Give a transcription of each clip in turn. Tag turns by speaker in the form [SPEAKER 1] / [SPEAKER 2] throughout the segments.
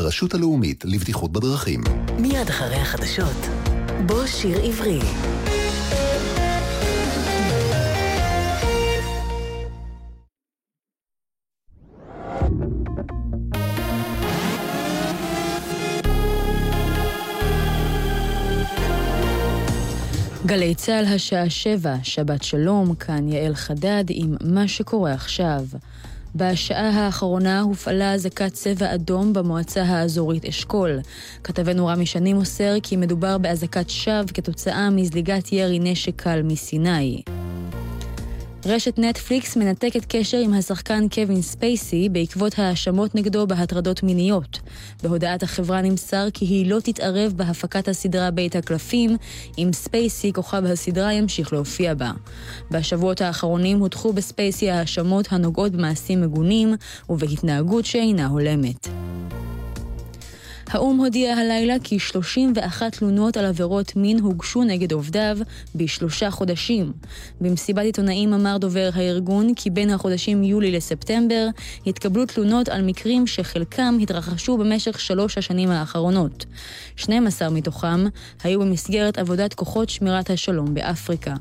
[SPEAKER 1] הרשות הלאומית לבטיחות בדרכים.
[SPEAKER 2] מיד אחרי החדשות, בוא שיר עברי. גלי צה"ל השעה שבע, שבת שלום, כאן יעל חדד עם מה שקורה עכשיו. בשעה האחרונה הופעלה אזעקת צבע אדום במועצה האזורית אשכול. כתבנו רמי שני מוסר כי מדובר באזעקת שווא כתוצאה מזליגת ירי נשק קל מסיני. רשת נטפליקס מנתקת קשר עם השחקן קווין ספייסי בעקבות האשמות נגדו בהטרדות מיניות. בהודעת החברה נמסר כי היא לא תתערב בהפקת הסדרה בית הקלפים, אם ספייסי, כוכב הסדרה, ימשיך להופיע בה. בשבועות האחרונים הוטחו בספייסי האשמות הנוגעות במעשים מגונים ובהתנהגות שאינה הולמת. האו"ם הודיע הלילה כי 31 תלונות על עבירות מין הוגשו נגד עובדיו בשלושה חודשים. במסיבת עיתונאים אמר דובר הארגון כי בין החודשים יולי לספטמבר התקבלו תלונות על מקרים שחלקם התרחשו במשך שלוש השנים האחרונות. 12 מתוכם היו במסגרת עבודת כוחות שמירת השלום באפריקה.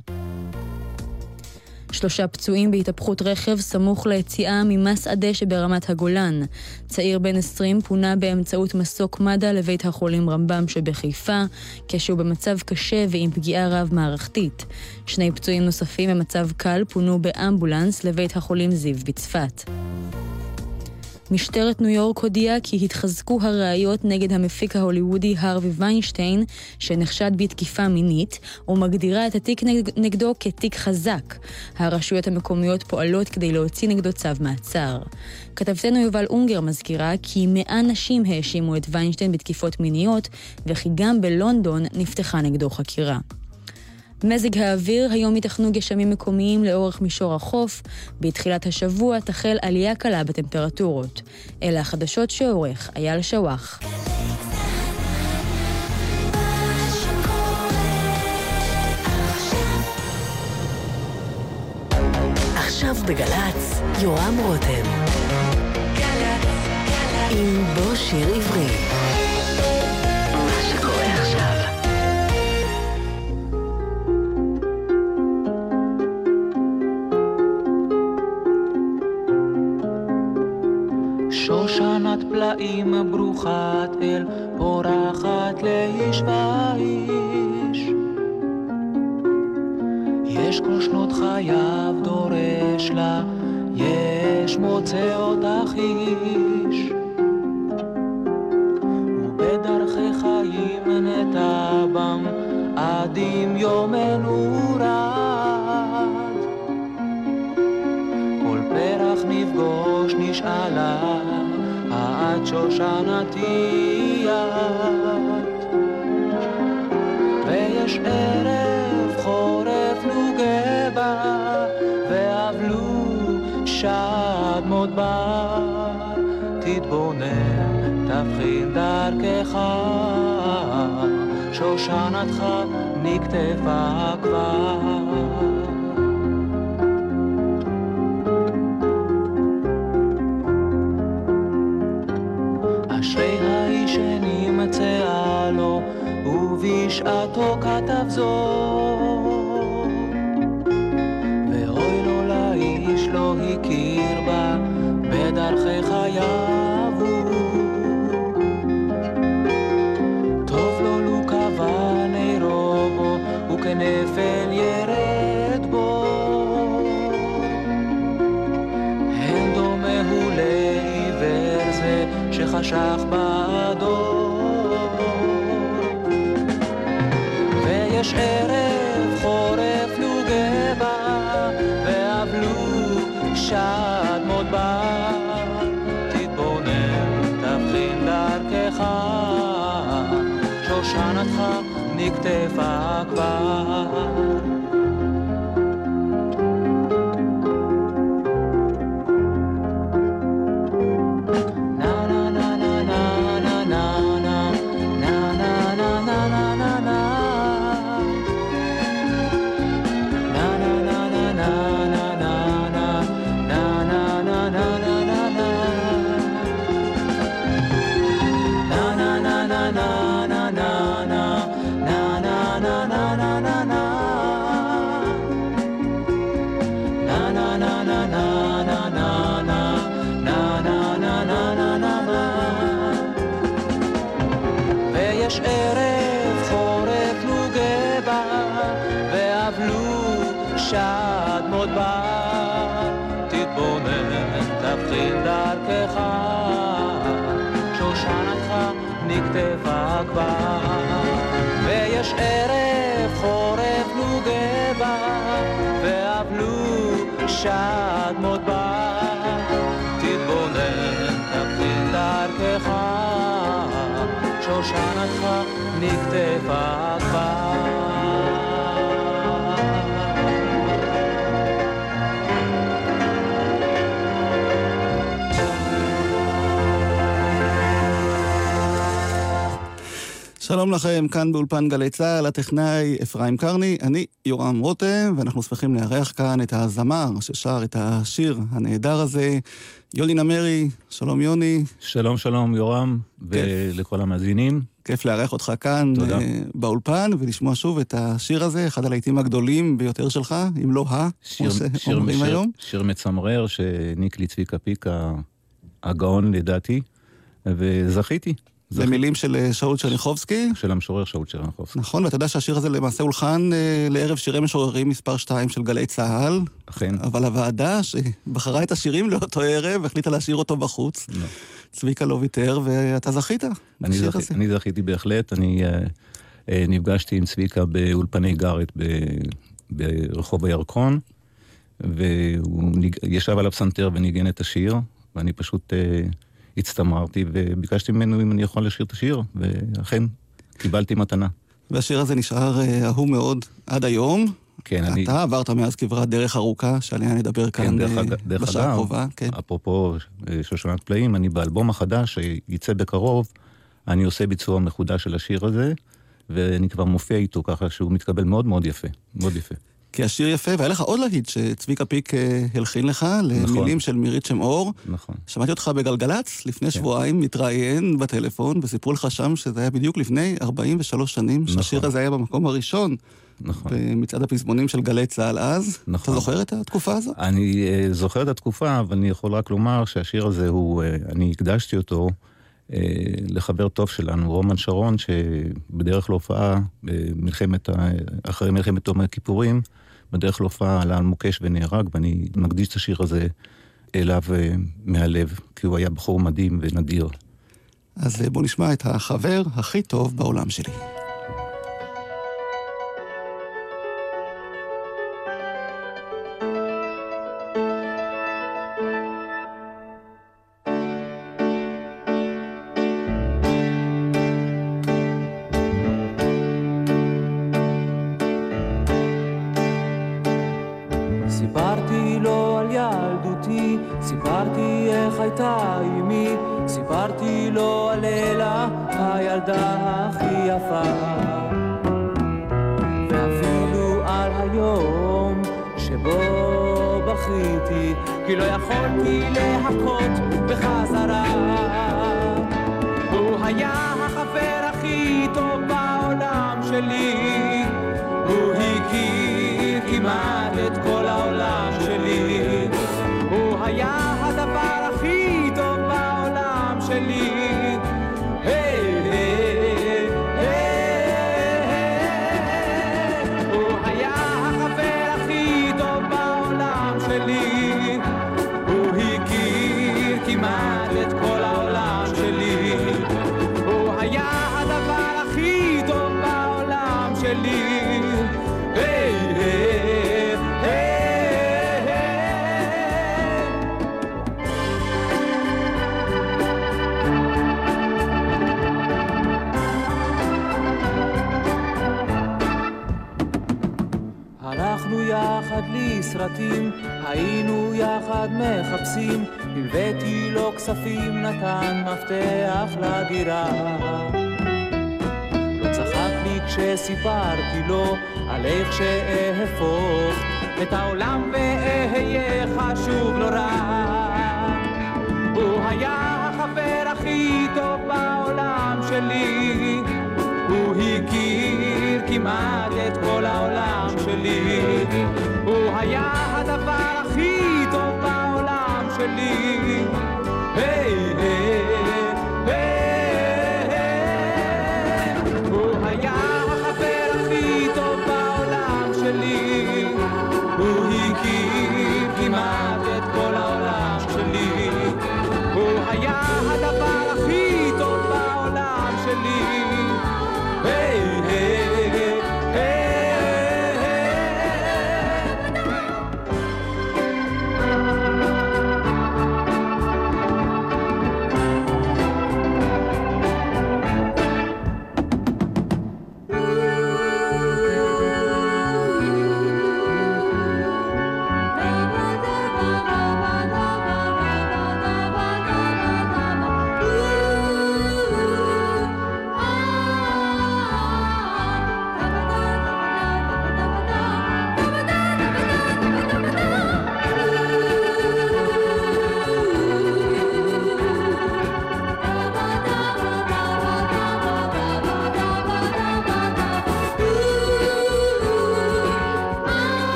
[SPEAKER 2] שלושה פצועים בהתהפכות רכב סמוך ליציאה ממסעדה שברמת הגולן. צעיר בן 20 פונה באמצעות מסוק מד"א לבית החולים רמב"ם שבחיפה, כשהוא במצב קשה ועם פגיעה רב-מערכתית. שני פצועים נוספים במצב קל פונו באמבולנס לבית החולים זיו בצפת. משטרת ניו יורק הודיעה כי התחזקו הראיות נגד המפיק ההוליוודי הרווי ויינשטיין, שנחשד בתקיפה מינית, ומגדירה את התיק נגדו כתיק חזק. הרשויות המקומיות פועלות כדי להוציא נגדו צו מעצר. כתבתנו יובל אונגר מזכירה כי מאה נשים האשימו את ויינשטיין בתקיפות מיניות, וכי גם בלונדון נפתחה נגדו חקירה. מזג האוויר, היום ייתכנו גשמים מקומיים לאורך מישור החוף. בתחילת השבוע תחל עלייה קלה בטמפרטורות. אלה החדשות שעורך אייל שוואח. עכשיו בגל"צ, יורם רותם. עם בוא שיר עברי.
[SPEAKER 3] פלאים ברוכת אל, פורחת לאיש ואיש. יש כל שנות חייו דורש לה, יש מוצא אותך איש. ובדרכי חיים נטע בם, עדים יומנו רד. כל פרח נפגוש נשאלה את שושנתי את. ויש ערב חורף נוגה בה, ואבלו שד מודבר. תתבונן, תבחין דרכך, שושנתך נקטפה כבר. בשעתו כתב זאת, ואוי לו לאיש לא הכיר בה בדרכי חייו טוב לו לו קבע נרו בו, וכנפל ירד בו. אין דומה הוא לעיוור זה שחשך כבר. ויש ערב חורף נוגה ואבלו שד מות בה,
[SPEAKER 4] שלום לכם, כאן באולפן גלי צה"ל, הטכנאי אפרים קרני, אני יורם רותם, ואנחנו שמחים לארח כאן את הזמר ששר את השיר הנהדר הזה, יוני נמרי, שלום יוני.
[SPEAKER 5] שלום שלום יורם, ולכל המאזינים.
[SPEAKER 4] כיף לארח אותך כאן תודה. uh, באולפן, ולשמוע שוב את השיר הזה, אחד הלהיטים הגדולים ביותר שלך, אם לא ה, כמו שאומרים
[SPEAKER 5] שיר,
[SPEAKER 4] היום.
[SPEAKER 5] שיר מצמרר שהעניק לי צביקה פיק הגאון לדעתי, וזכיתי.
[SPEAKER 4] זה מילים של אה, שאול צ'רניחובסקי.
[SPEAKER 5] של המשורר שאול צ'רניחובסקי.
[SPEAKER 4] נכון, ואתה יודע שהשיר הזה למעשה הולחן אה, לערב שירי משוררים מספר 2 של גלי צה"ל.
[SPEAKER 5] אכן.
[SPEAKER 4] אבל הוועדה שבחרה את השירים לאותו ערב, החליטה להשאיר אותו בחוץ. לא. צביקה לא ויתר, ואתה זכית
[SPEAKER 5] אני, זכ... אני זכיתי בהחלט, אני אה, אה, נפגשתי עם צביקה באולפני גארט ב... ברחוב הירקון, והוא ישב על הפסנתר וניגן את השיר, ואני פשוט... אה, הצטמררתי וביקשתי ממנו אם אני יכול לשיר את השיר, ואכן, קיבלתי מתנה.
[SPEAKER 4] והשיר הזה נשאר אה, אהוב מאוד עד היום.
[SPEAKER 5] כן,
[SPEAKER 4] אתה
[SPEAKER 5] אני...
[SPEAKER 4] אתה עברת מאז כברת דרך ארוכה, שעליה נדבר
[SPEAKER 5] כן,
[SPEAKER 4] כאן
[SPEAKER 5] דרך
[SPEAKER 4] אה,
[SPEAKER 5] דרך
[SPEAKER 4] בשעה הקרובה. כן.
[SPEAKER 5] אפרופו אה, שושנת פלאים, אני באלבום החדש שייצא בקרוב, אני עושה ביצוע מחודש של השיר הזה, ואני כבר מופיע איתו ככה שהוא מתקבל מאוד מאוד יפה, מאוד יפה.
[SPEAKER 4] כי השיר יפה, והיה לך עוד להגיד שצביקה פיק אה, הלחין לך, למילים נכון. של מירית שם אור.
[SPEAKER 5] נכון.
[SPEAKER 4] שמעתי אותך בגלגלצ לפני כן. שבועיים, מתראיין בטלפון, וסיפרו לך שם שזה היה בדיוק לפני 43 שנים, נכון. שהשיר הזה היה במקום הראשון.
[SPEAKER 5] נכון.
[SPEAKER 4] במצעד הפזמונים של גלי צה"ל אז.
[SPEAKER 5] נכון.
[SPEAKER 4] אתה זוכר את התקופה הזאת?
[SPEAKER 5] אני uh, זוכר את התקופה, אבל אני יכול רק לומר שהשיר הזה הוא, uh, אני הקדשתי אותו לחבר טוב שלנו, רומן שרון, שבדרך להופעה, במלחמת, אחרי מלחמת תום הכיפורים, בדרך להופעה עלה על מוקש ונהרג, ואני מקדיש את השיר הזה אליו uh, מהלב, כי הוא היה בחור מדהים ונדיר.
[SPEAKER 4] אז בואו נשמע את החבר הכי טוב בעולם שלי.
[SPEAKER 3] יחד מחפשים, הלוויתי לו כספים, נתן מפתח לדירה. לא צחק לי כשסיפרתי לו על איך שאהפוך את העולם ואהיה חשוב לא רע. הוא היה החבר הכי טוב בעולם שלי, הוא הכיר כמעט את כל העולם שלי. הוא היה בעולם שלי.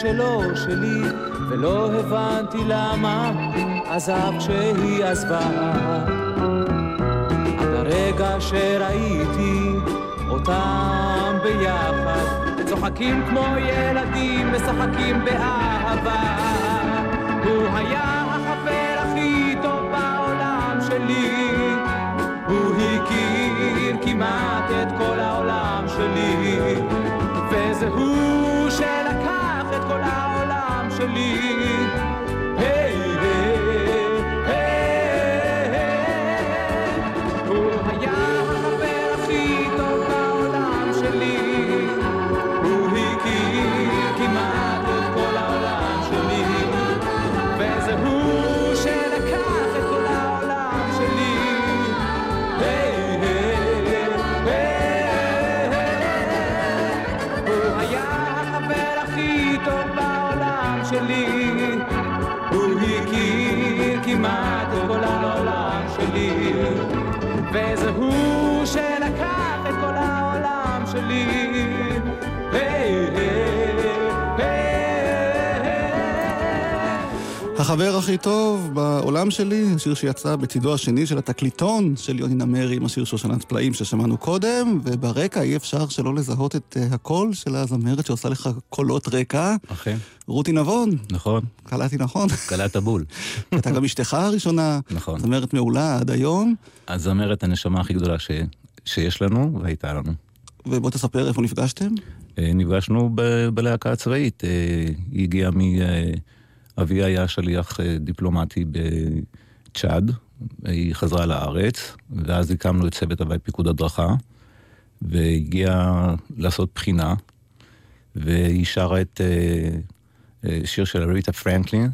[SPEAKER 3] שלו שלי, ולא הבנתי למה עזב כשהיא עזבה. עד הרגע שראיתי אותם ביחד, צוחקים כמו ילדים, משחקים באהבה. הוא היה החבר הכי טוב בעולם שלי, הוא הכיר כמעט את כל העולם שלי, וזה הוא את כל העולם שלי. החבר הכי טוב בעולם שלי,
[SPEAKER 4] השיר שיצא בצידו השני של התקליטון של יוני נמרי עם השיר שושנת פלאים ששמענו קודם, וברקע אי אפשר שלא לזהות את אה, הקול של הזמרת שעושה לך קולות רקע,
[SPEAKER 5] אכן,
[SPEAKER 4] רותי נבון.
[SPEAKER 5] נכון,
[SPEAKER 4] קלטתי נכון.
[SPEAKER 5] קלעת בול.
[SPEAKER 4] הייתה גם אשתך הראשונה,
[SPEAKER 5] נכון.
[SPEAKER 4] זמרת מעולה עד היום,
[SPEAKER 5] הזמרת הנשמה הכי גדולה ש... שיש לנו, והייתה לנו.
[SPEAKER 4] ובוא תספר איפה נפגשתם.
[SPEAKER 5] אה, נפגשנו ב- בלהקה הצבאית. אה, היא הגיעה מ... אבי היה שליח אה, דיפלומטי בצ'אד, היא חזרה לארץ, ואז הקמנו את צוות הווי פיקוד הדרכה, והגיעה לעשות בחינה, והיא שרה את אה, אה, שיר של ריטה פרנקלין.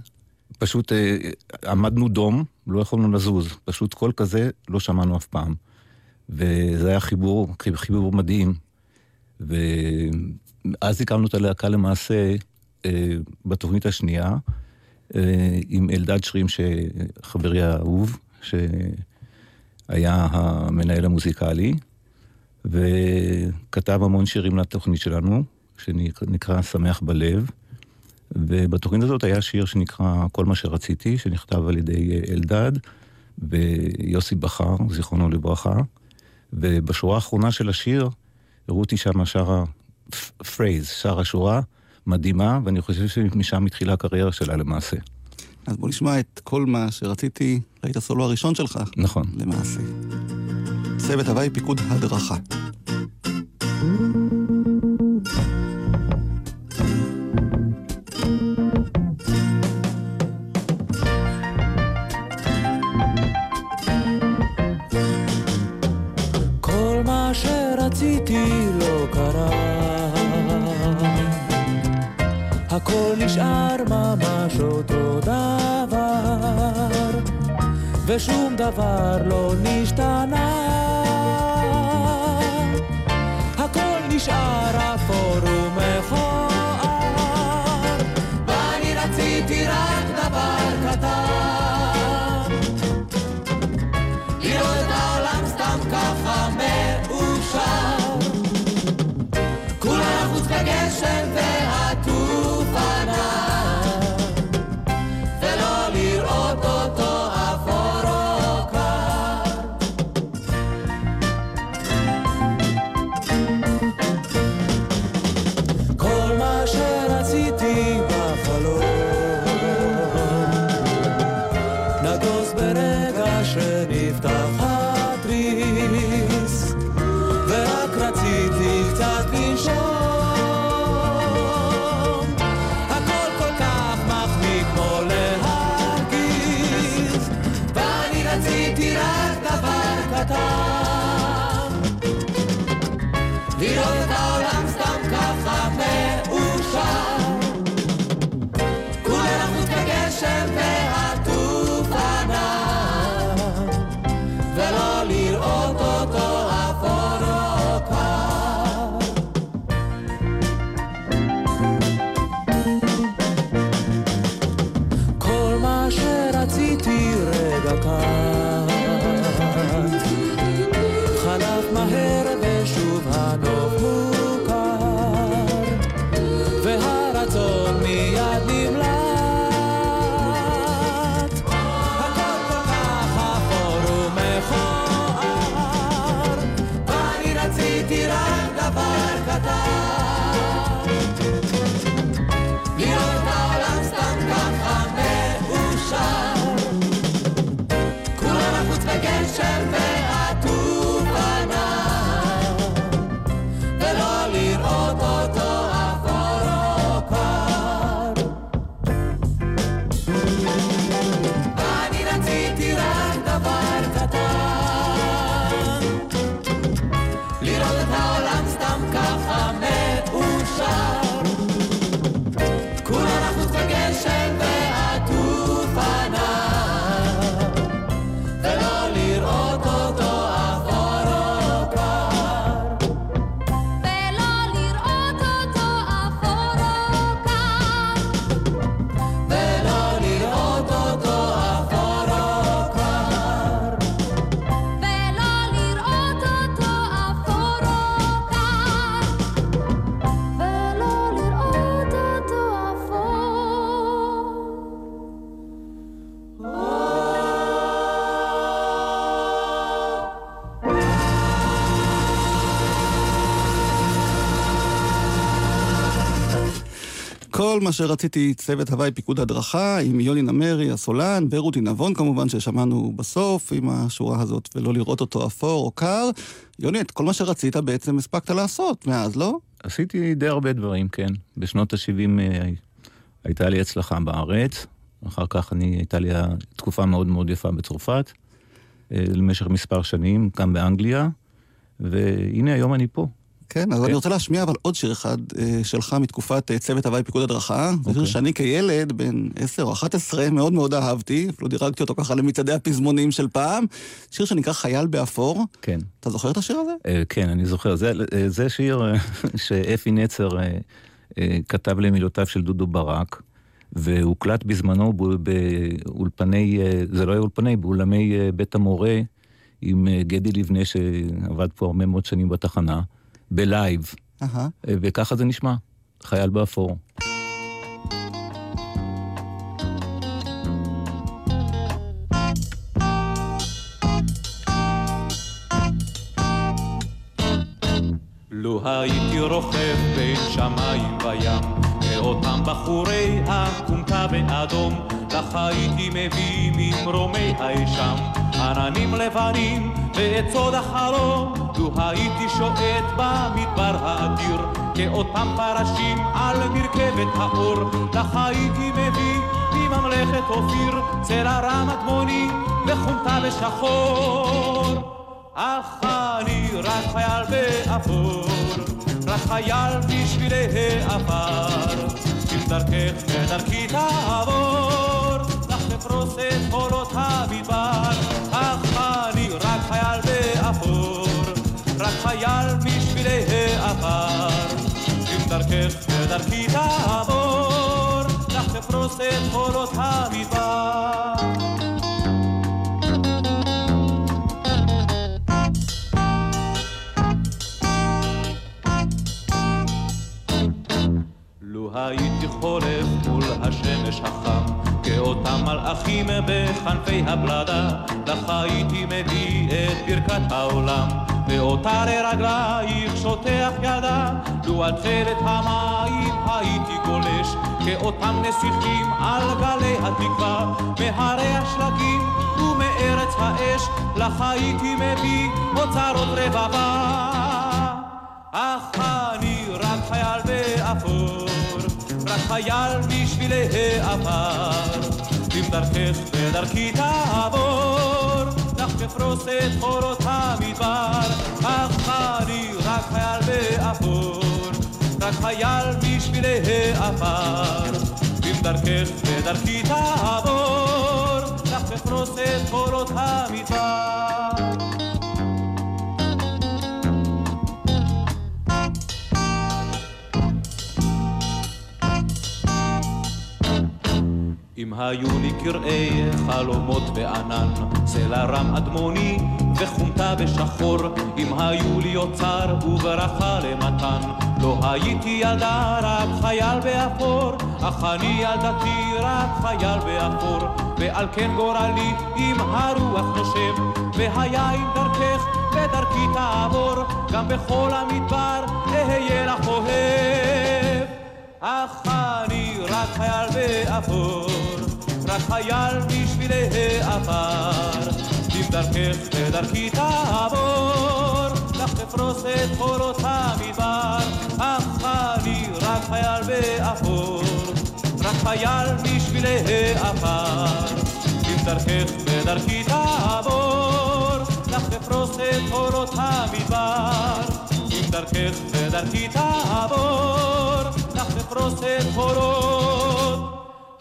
[SPEAKER 5] פשוט עמדנו דום, לא יכולנו לזוז, פשוט קול כזה לא שמענו אף פעם. וזה היה חיבור, חיבור מדהים. ואז הקמנו את הלהקה למעשה בתוכנית השנייה, עם אלדד שרים, חברי האהוב, שהיה המנהל המוזיקלי, וכתב המון שירים לתוכנית שלנו, שנקרא שמח בלב. ובתוכנית הזאת היה שיר שנקרא כל מה שרציתי, שנכתב על ידי אה, אלדד ויוסי בכר, זיכרונו לברכה. ובשורה האחרונה של השיר, רותי שמה שרה פרייז, שרה שורה מדהימה, ואני חושב שמשם התחילה הקריירה שלה למעשה.
[SPEAKER 4] אז בוא נשמע את כל מה שרציתי, להיט הסולו הראשון שלך.
[SPEAKER 5] נכון.
[SPEAKER 4] למעשה. צוות הוואי פיקוד הדרכה.
[SPEAKER 3] כל מה שרציתי הכל נשאר ממש אותו דבר, ושום דבר לא נשתנה. כל מה שרציתי,
[SPEAKER 4] צוות הוואי פיקוד הדרכה, עם יוני נמרי, הסולן, ורותי נבון כמובן, ששמענו בסוף עם השורה הזאת, ולא לראות אותו אפור או קר. יוני, את כל מה שרצית בעצם הספקת לעשות מאז, לא?
[SPEAKER 5] עשיתי די הרבה דברים, כן. בשנות ה-70 אה, הייתה לי הצלחה בארץ, אחר כך אני, הייתה לי תקופה מאוד מאוד יפה בצרפת, אה, למשך מספר שנים, גם באנגליה, והנה היום אני פה.
[SPEAKER 4] כן, אז כן. אני רוצה להשמיע אבל עוד שיר אחד אה, שלך מתקופת אה, צוות הוואי פיקוד הדרכה. זה שיר אוקיי. שאני כילד, בן 10 או 11, מאוד מאוד אהבתי, אפילו דירגתי אותו ככה למצעדי הפזמונים של פעם. שיר שנקרא חייל באפור.
[SPEAKER 5] כן.
[SPEAKER 4] אתה זוכר את השיר הזה?
[SPEAKER 5] אה, כן, אני זוכר. זה, זה שיר שאפי נצר כתב למילותיו של דודו ברק. והוקלט בזמנו באולפני, זה לא היה אולפני, באולמי בית המורה עם גדי לבנה שעבד פה הרבה מאוד שנים בתחנה. בלייב. Uh-huh. וככה זה נשמע, חייל באפור.
[SPEAKER 6] לו הייתי רוכב בין שמיים וים, כאותם בחורי הכומתה באדום, לך הייתי מביא ממרומי האשם, עננים לבנים ואת סוד החלום, לו הייתי שועט במדבר האדיר, כאותם פרשים על מרכבת האור, לך הייתי מביא מממלכת אופיר, צלע רמת מוני וחומתה בשחור. אך אני רק חייל באפור, רק חייל בשבילי העבר, אם דרכך ודרכי תעבור, לך תפרוס את קולות המדבר, באפור, רק חייל בשבילי העבר, אם דרכך ודרכי תעבור, לך תפרוס את קולות המדבר. הייתי חורף מול השמש החם, כאותם מלאכים בכנפי הבלדה, לך הייתי מביא את ברכת העולם, באותה לרגלייך שוטח ידה, לו על צלת המים הייתי גולש, כאותם נסיכים על גלי התקווה, מהרי השלגים ומארץ האש, לך הייתי מביא אוצרות רבבה. אך אני רק חייל באפור רק חייל בשבילי העבר. אם דרכך ודרכי תעבור, לך תפרוס את חורות המדבר. אך אני רק חייל באפור, רק חייל בשבילי העבר. אם דרכך ודרכי תעבור, לך תפרוס את חורות המדבר. אם היו לי קרעי חלומות בענן, סלע רם אדמוני וחומתה בשחור, אם היו לי אוצר וברכה למתן, לא הייתי ילדה רק חייל באפור, אך אני ילדתי רק חייל באפור, ועל כן גורלי אם הרוח נושם, והיין דרכך ודרכי תעבור, גם בכל המדבר אהיה לך אוהב. אך אני רק חייל באפור, רק חייל בשבילי העבר. אם דרכך ודרכי תעבור, לך תפרוס את חולות המדבר. אך אני רק חייל באפור, רק חייל בשבילי העבר. אם דרכך ודרכי תעבור, לך תפרוס את חולות המדבר. אם דרכך ודרכי תעבור, לפרוס את קורות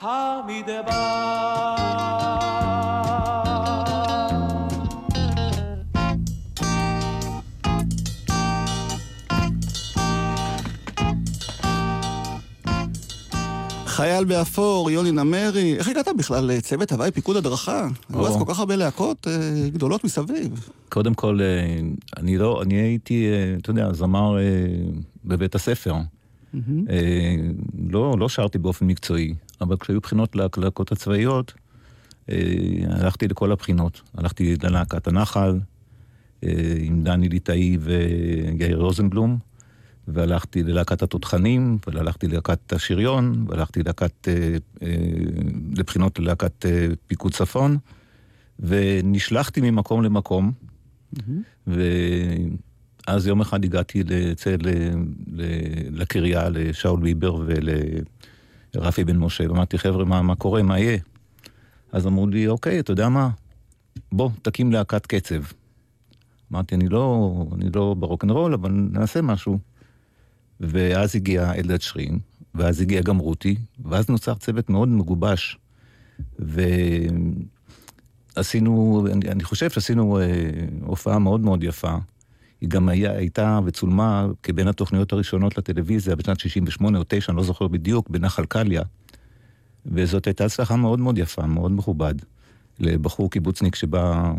[SPEAKER 6] המדבר.
[SPEAKER 4] חייל באפור, יוני נמרי, איך הגעת בכלל לצוות הוואי פיקוד הדרכה? היו אז כל כך הרבה להקות אה, גדולות מסביב.
[SPEAKER 5] קודם כל, אה, אני לא, אני הייתי, אה, אתה יודע, זמר בבית הספר. Mm-hmm. לא, לא שרתי באופן מקצועי, אבל כשהיו בחינות ללהקות הצבאיות, אה, הלכתי לכל הבחינות. הלכתי ללהקת הנחל, אה, עם דני ליטאי ויאיר רוזנבלום, והלכתי ללהקת התותחנים, והלכתי ללהקת השריון, והלכתי ללהקת, אה, לבחינות ללהקת פיקוד צפון, ונשלחתי ממקום למקום, ואז יום אחד הגעתי לצא לקריה, לשאול ביבר ולרפי בן משה, ואמרתי, חבר'ה, מה, מה קורה, מה יהיה? אז אמרו לי, אוקיי, אתה יודע מה? בוא, תקים להקת קצב. אמרתי, אני לא, אני לא ברוקנרול, אבל נעשה משהו. ואז הגיע אלדד שרין, ואז הגיע גם רותי, ואז נוצר צוות מאוד מגובש. ועשינו, אני, אני חושב שעשינו אה, הופעה מאוד מאוד יפה. היא גם היה, הייתה וצולמה כבין התוכניות הראשונות לטלוויזיה בשנת 68 או 9, אני לא זוכר בדיוק, בנחל קליה. וזאת הייתה הצלחה מאוד מאוד יפה, מאוד מכובד, לבחור קיבוצניק שבא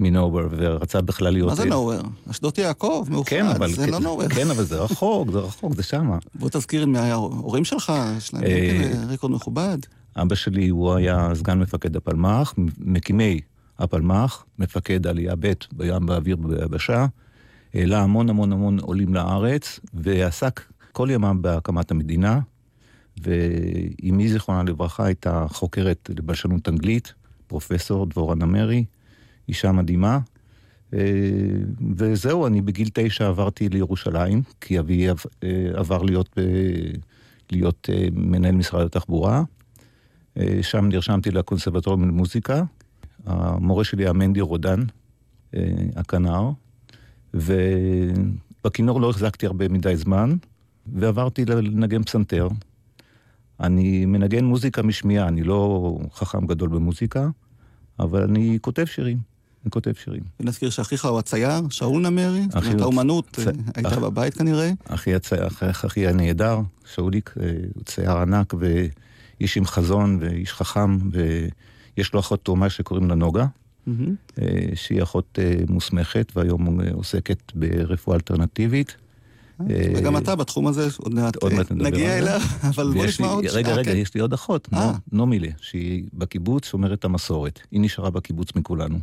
[SPEAKER 5] מנובר ורצה בכלל להיות...
[SPEAKER 4] מה זה נובר? אשדות יעקב, מאוחד,
[SPEAKER 5] כן, אבל,
[SPEAKER 4] זה
[SPEAKER 5] כן,
[SPEAKER 4] לא נובר.
[SPEAKER 5] כן, אבל זה רחוק, זה רחוק, זה שמה.
[SPEAKER 4] בוא תזכיר מי היה ההורים שלך, יש להם
[SPEAKER 5] אה,
[SPEAKER 4] כן רקורד מכובד.
[SPEAKER 5] אבא שלי, הוא היה סגן מפקד הפלמ"ח, מקימי הפלמ"ח, מפקד עלייה ב' בים, באוויר וביבשה, העלה המון המון המון עולים לארץ, ועסק כל ימיו בהקמת המדינה, ואימי, זיכרונה לברכה, הייתה חוקרת לבלשנות אנגלית, פרופסור דבורה נמרי, אישה מדהימה. אה, וזהו, אני בגיל תשע עברתי לירושלים, כי אבי אה, עבר להיות, אה, להיות מנהל משרד התחבורה. שם נרשמתי לקונסרבטוריום למוזיקה. המורה שלי היה מנדי רודן, הכנר, ובכינור לא החזקתי הרבה מדי זמן, ועברתי לנגן פסנתר. אני מנגן מוזיקה משמיעה, אני לא חכם גדול במוזיקה, אבל אני כותב שירים. אני כותב שירים.
[SPEAKER 4] ונזכיר שאחיך הוא הצייר, שאול נמרי, זאת אומרת האומנות
[SPEAKER 5] צ-
[SPEAKER 4] אה, הייתה
[SPEAKER 5] אח-
[SPEAKER 4] בבית כנראה.
[SPEAKER 5] אחי, הצ... אח... אחי הנהדר, שאוליק, אה, הוא צייר ענק ואיש עם חזון ואיש חכם, ויש לו אחות תאומה שקוראים לה נוגה, אה, שהיא אחות אה, מוסמכת, והיום אה, עוסקת ברפואה אלטרנטיבית.
[SPEAKER 4] וגם אתה בתחום הזה, עוד מעט נגיע. אליו, אבל בוא נשמע עוד...
[SPEAKER 5] רגע, רגע,
[SPEAKER 4] כן.
[SPEAKER 5] יש לי עוד אחות. נו- נומילה, שהיא בקיבוץ שומרת המסורת. היא נשארה בקיבוץ מכולנו.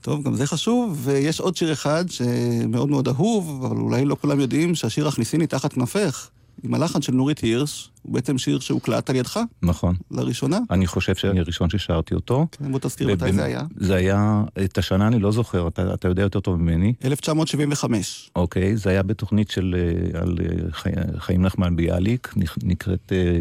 [SPEAKER 4] טוב, גם זה חשוב, ויש עוד שיר אחד שמאוד מאוד אהוב, אבל אולי לא כולם יודעים שהשיר הכניסיני תחת כנפך, עם הלחן של נורית הירש, הוא בעצם שיר שהוקלט על ידך,
[SPEAKER 5] נכון.
[SPEAKER 4] לראשונה.
[SPEAKER 5] אני חושב שאני הראשון ששרתי אותו.
[SPEAKER 4] כן, בוא תזכיר מתי זה היה.
[SPEAKER 5] זה היה, את השנה אני לא זוכר, אתה, אתה יודע יותר טוב ממני.
[SPEAKER 4] 1975.
[SPEAKER 5] אוקיי, זה היה בתוכנית של, אה, על אה, חי, חיים נחמן ביאליק, נק- נקראת אה,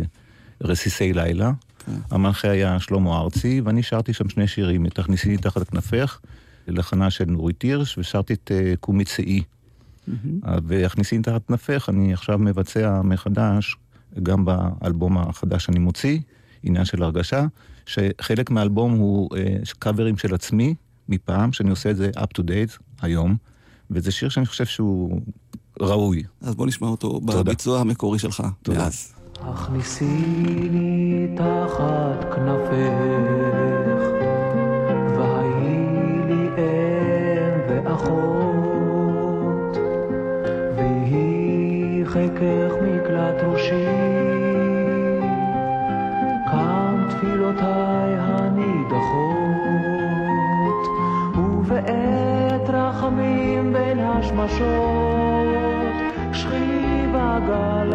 [SPEAKER 5] רסיסי לילה.
[SPEAKER 4] כן.
[SPEAKER 5] המנחה היה שלמה ארצי, ואני שרתי שם שני שירים, תכניסי תחת כנפך, לחנה של נורית הירש, ושרתי את קומי צאי. אה, והכניסי תחת כנפך, אני עכשיו מבצע מחדש, גם באלבום החדש שאני מוציא, עניין של הרגשה, שחלק מהאלבום הוא אה, קאברים של עצמי, מפעם, שאני עושה את זה up to date היום, וזה שיר שאני חושב שהוא ראוי.
[SPEAKER 4] אז בוא נשמע אותו
[SPEAKER 5] תודה.
[SPEAKER 4] בביצוע המקורי שלך.
[SPEAKER 5] תודה.
[SPEAKER 4] מאז.
[SPEAKER 3] הכניסיני תחת כנפך, והי לי אם ואחות, חיקך מקלט ראשי, כאן תפילותיי הנידחות, ובעת רחמים בין השמשות, שכיב הגל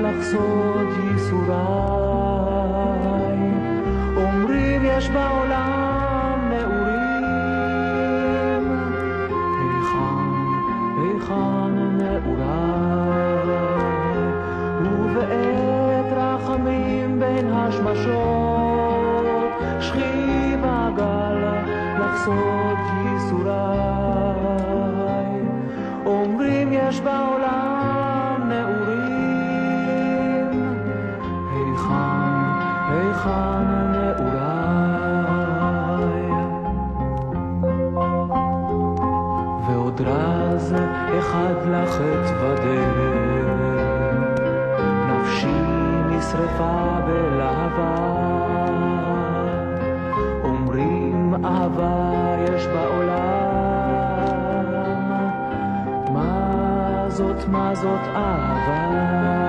[SPEAKER 3] לחסות ייסוריי. בין השמשות, שכיב הגל לחסות ייסוריי. אומרים יש בעולם נעורים, היכן, היכן נעוריי? ועוד רז אחד לחץ בדרך, נשרפה בלהבה. אומרים אהבה יש בעולם, מה זאת, מה זאת אהבה?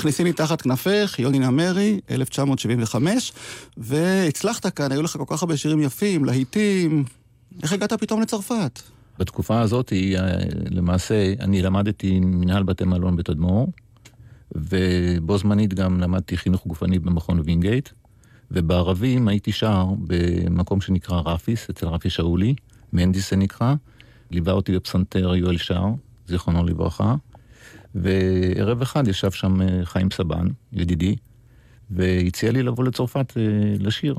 [SPEAKER 4] מכניסים מתחת כנפך, יוני נמרי, 1975, והצלחת כאן, היו לך כל כך הרבה שירים יפים, להיטים. איך הגעת פתאום לצרפת?
[SPEAKER 5] בתקופה הזאת, למעשה, אני למדתי מנהל בתי מלון בתדמור, ובו זמנית גם למדתי חינוך גופני במכון וינגייט, ובערבים הייתי שר במקום שנקרא רפיס, אצל רפי שאולי, מנדיס זה נקרא, ליווה אותי בפסנתר יואל שר, זיכרונו לברכה. וערב אחד ישב שם אה, חיים סבן, ידידי, והציע לי לבוא לצרפת אה, לשיר.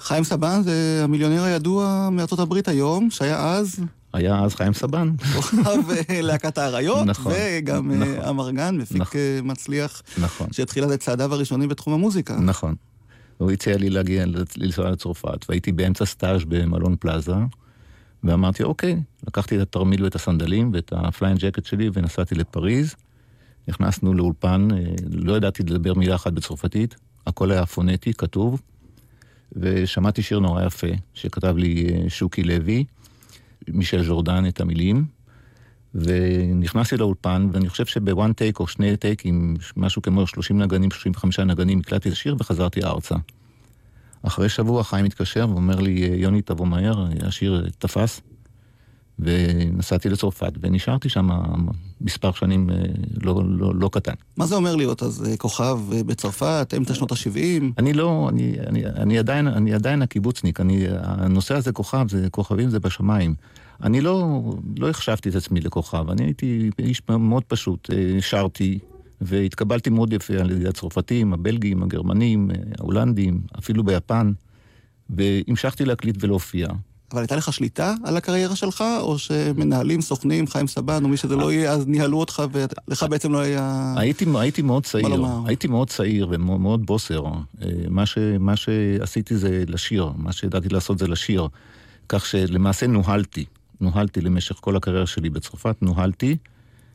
[SPEAKER 4] חיים סבן זה המיליונר הידוע מארצות הברית היום, שהיה אז...
[SPEAKER 5] היה אז חיים סבן.
[SPEAKER 4] כוכב אה, להקת האריות, נכון, וגם נכון, אמרגן, מפיק נכון, מצליח,
[SPEAKER 5] נכון.
[SPEAKER 4] שהתחיל את צעדיו הראשונים בתחום המוזיקה.
[SPEAKER 5] נכון. הוא הציע לי להגיע, לנסוע לצרפת, והייתי באמצע סטאז' במלון פלאזה, ואמרתי, אוקיי, לקחתי את התרמיל ואת הסנדלים ואת ה flying jacket שלי ונסעתי לפריז. נכנסנו לאולפן, אה, לא ידעתי לדבר מילה אחת בצרפתית, הכל היה פונטי, כתוב, ושמעתי שיר נורא יפה שכתב לי אה, שוקי לוי, מישל ז'ורדן את המילים, ונכנסתי לאולפן, ואני חושב שב one take או שני טייקים, משהו כמו 30 נגנים, 35 נגנים, הקלטתי את השיר וחזרתי ארצה. אחרי שבוע חיים מתקשר ואומר לי, יוני, תבוא מהר, השיר תפס. ונסעתי לצרפת, ונשארתי שם מספר שנים אה, לא, לא, לא קטן.
[SPEAKER 4] מה זה אומר להיות אז אה, כוכב אה, בצרפת, אמצע שנות ה-70?
[SPEAKER 5] אני לא, אני, אני, אני, עדיין, אני עדיין הקיבוצניק, אני, הנושא הזה כוכב, זה כוכבים זה בשמיים. אני לא, לא החשבתי את עצמי לכוכב, אני הייתי איש מאוד פשוט, שרתי, והתקבלתי מאוד יפה על ידי הצרפתים, הבלגים, הגרמנים, ההולנדים, אפילו ביפן, והמשכתי להקליט ולהופיע.
[SPEAKER 4] אבל הייתה לך שליטה על הקריירה שלך, או שמנהלים, סוכנים, חיים סבן, או מי שזה לא יהיה, אז ניהלו אותך, ולך בעצם לא היה...
[SPEAKER 5] הייתי, הייתי מאוד צעיר, הייתי מאוד צעיר ומאוד בוסר. אה, מה, ש, מה שעשיתי זה לשיר, מה שידעתי לעשות זה לשיר. כך שלמעשה נוהלתי, נוהלתי למשך כל הקריירה שלי בצרפת, נוהלתי,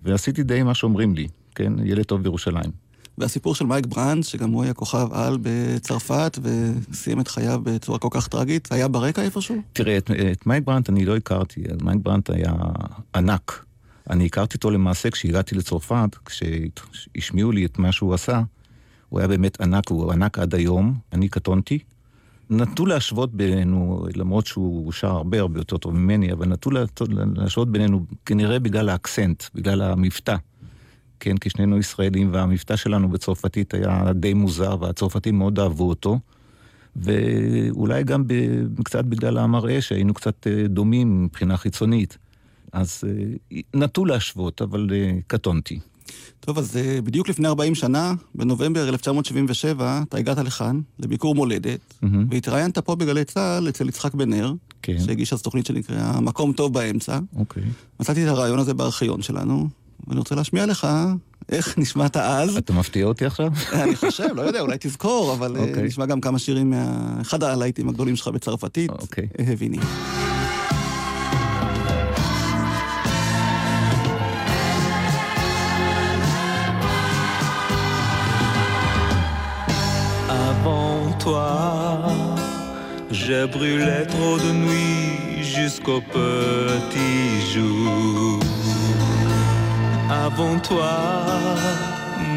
[SPEAKER 5] ועשיתי די מה שאומרים לי. כן? ילד טוב בירושלים.
[SPEAKER 4] והסיפור של מייק ברנד, שגם הוא היה כוכב על בצרפת וסיים את חייו בצורה כל כך טרגית, היה ברקע איפשהו?
[SPEAKER 5] תראה, את, את מייק ברנד אני לא הכרתי, מייק ברנד היה ענק. אני הכרתי אותו למעשה כשהגעתי לצרפת, כשהשמיעו לי את מה שהוא עשה, הוא היה באמת ענק, הוא ענק עד היום, אני קטונתי. נטו להשוות בינינו, למרות שהוא שר הרבה הרבה יותר טוב ממני, אבל נטו להשוות בינינו כנראה בגלל האקסנט, בגלל המבטא. כן, כי שנינו ישראלים, והמבטא שלנו בצרפתית היה די מוזר, והצרפתים מאוד אהבו אותו. ואולי גם קצת בגלל המראה שהיינו קצת אה, דומים מבחינה חיצונית. אז אה, נטו להשוות, אבל אה, קטונתי.
[SPEAKER 4] טוב, אז בדיוק לפני 40 שנה, בנובמבר 1977, אתה הגעת לכאן, לביקור מולדת, mm-hmm. והתראיינת פה בגלי צה"ל אצל יצחק בן נר, כן. שהגיש אז תוכנית שנקראה מקום טוב באמצע.
[SPEAKER 5] אוקיי.
[SPEAKER 4] מצאתי את הרעיון הזה בארכיון שלנו, ואני רוצה להשמיע לך איך נשמעת אז.
[SPEAKER 5] אתה מפתיע אותי עכשיו?
[SPEAKER 4] אני חושב, לא יודע, אולי תזכור, אבל okay. אה, אוקיי. נשמע גם כמה שירים מה... אחד הלהיטים הגדולים שלך בצרפתית,
[SPEAKER 5] okay. אוקיי.
[SPEAKER 4] הביני.
[SPEAKER 6] je brûlais trop de nuit jusqu'au petit jour. Avant toi,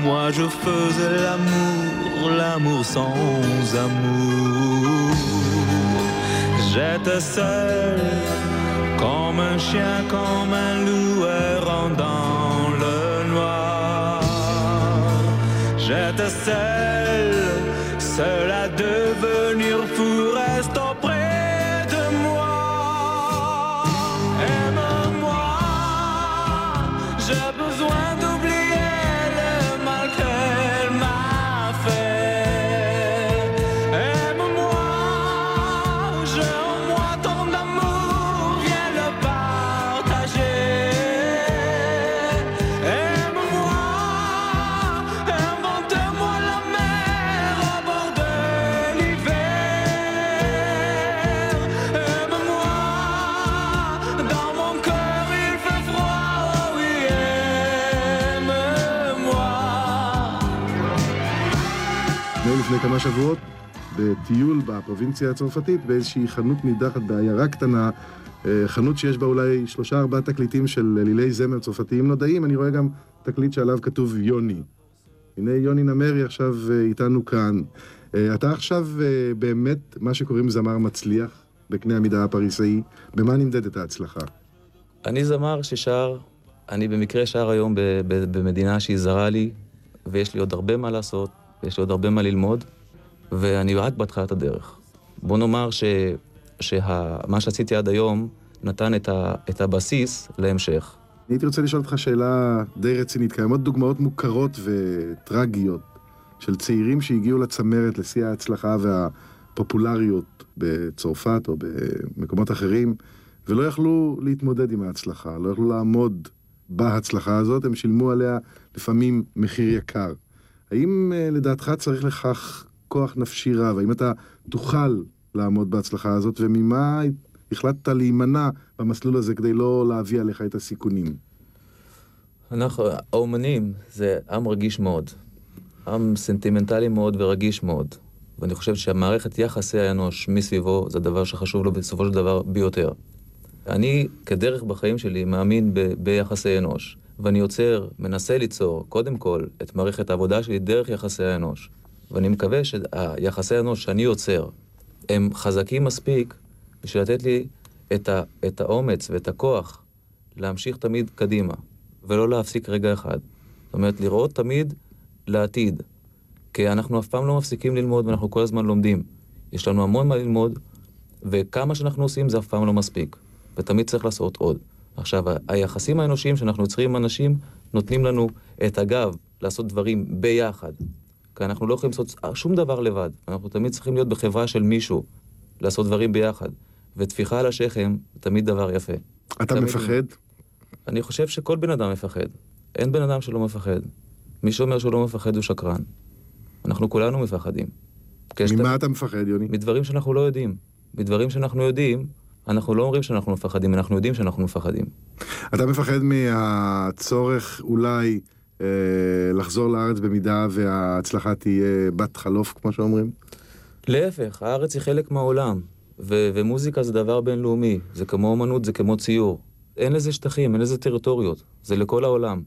[SPEAKER 6] moi je faisais l'amour, l'amour sans amour. J'étais seul, comme un chien, comme un loup errant dans le noir. J'étais seul, seul à devenir
[SPEAKER 7] שבועות בטיול בפרובינציה הצרפתית באיזושהי חנות נידחת בעיירה קטנה, אה, חנות שיש בה אולי שלושה ארבעה תקליטים של אלילי זמר צרפתיים נודעים, אני רואה גם תקליט שעליו כתוב יוני. הנה יוני נמרי עכשיו אה, איתנו כאן. אה, אתה עכשיו באמת, מה שקוראים זמר מצליח בקנה המידה הפריסאי, במה נמדדת ההצלחה?
[SPEAKER 8] אני זמר ששר, אני במקרה שר היום במדינה שהיא זרה לי, ויש לי עוד הרבה מה לעשות, ויש לי עוד הרבה מה ללמוד, ואני רק בהתחלת הדרך. בוא נאמר ש- שמה שעשיתי עד היום נתן את, ה- את הבסיס להמשך.
[SPEAKER 7] אני הייתי רוצה לשאול אותך שאלה די רצינית. קיימות דוגמאות מוכרות וטרגיות של צעירים שהגיעו לצמרת, לשיא ההצלחה והפופולריות בצרפת או במקומות אחרים, ולא יכלו להתמודד עם ההצלחה, לא יכלו לעמוד בהצלחה הזאת, הם שילמו עליה לפעמים מחיר יקר. האם אה, לדעתך צריך לכך כוח נפשי רב? האם אתה תוכל לעמוד בהצלחה הזאת, וממה החלטת להימנע במסלול הזה כדי לא להביא עליך את הסיכונים?
[SPEAKER 8] אנחנו, האומנים זה עם רגיש מאוד. עם סנטימנטלי מאוד ורגיש מאוד. ואני חושב שהמערכת יחסי האנוש מסביבו זה הדבר שחשוב לו בסופו של דבר ביותר. אני, כדרך בחיים שלי, מאמין ב- ביחסי אנוש. ואני יוצר, מנסה ליצור, קודם כל, את מערכת העבודה שלי דרך יחסי האנוש. ואני מקווה שהיחסי האנוש שאני יוצר, הם חזקים מספיק בשביל לתת לי את, ה, את האומץ ואת הכוח להמשיך תמיד קדימה, ולא להפסיק רגע אחד. זאת אומרת, לראות תמיד לעתיד. כי אנחנו אף פעם לא מפסיקים ללמוד ואנחנו כל הזמן לומדים. יש לנו המון מה ללמוד, וכמה שאנחנו עושים זה אף פעם לא מספיק. ותמיד צריך לעשות עוד. עכשיו, היחסים האנושיים שאנחנו יוצרים עם אנשים נותנים לנו את הגב לעשות דברים ביחד. כי אנחנו לא יכולים לעשות שום דבר לבד. אנחנו תמיד צריכים להיות בחברה של מישהו, לעשות דברים ביחד. וטפיחה על השכם תמיד דבר יפה.
[SPEAKER 7] אתה
[SPEAKER 8] תמיד-
[SPEAKER 7] מפחד?
[SPEAKER 8] אני חושב שכל בן אדם מפחד. אין בן אדם שלא מפחד. מי שאומר שהוא לא מפחד הוא שקרן. אנחנו כולנו מפחדים.
[SPEAKER 7] ממה
[SPEAKER 8] תמיד-
[SPEAKER 7] אתה מפחד, יוני?
[SPEAKER 8] מדברים שאנחנו לא יודעים. מדברים שאנחנו יודעים, אנחנו לא אומרים שאנחנו מפחדים, אנחנו יודעים שאנחנו מפחדים.
[SPEAKER 7] אתה מפחד מהצורך אולי לחזור לארץ במידה וההצלחה תהיה בת חלוף, כמו שאומרים?
[SPEAKER 8] להפך, הארץ היא חלק מהעולם, ו- ומוזיקה זה דבר בינלאומי, זה כמו אומנות, זה כמו ציור. אין לזה שטחים, אין לזה טריטוריות, זה לכל העולם.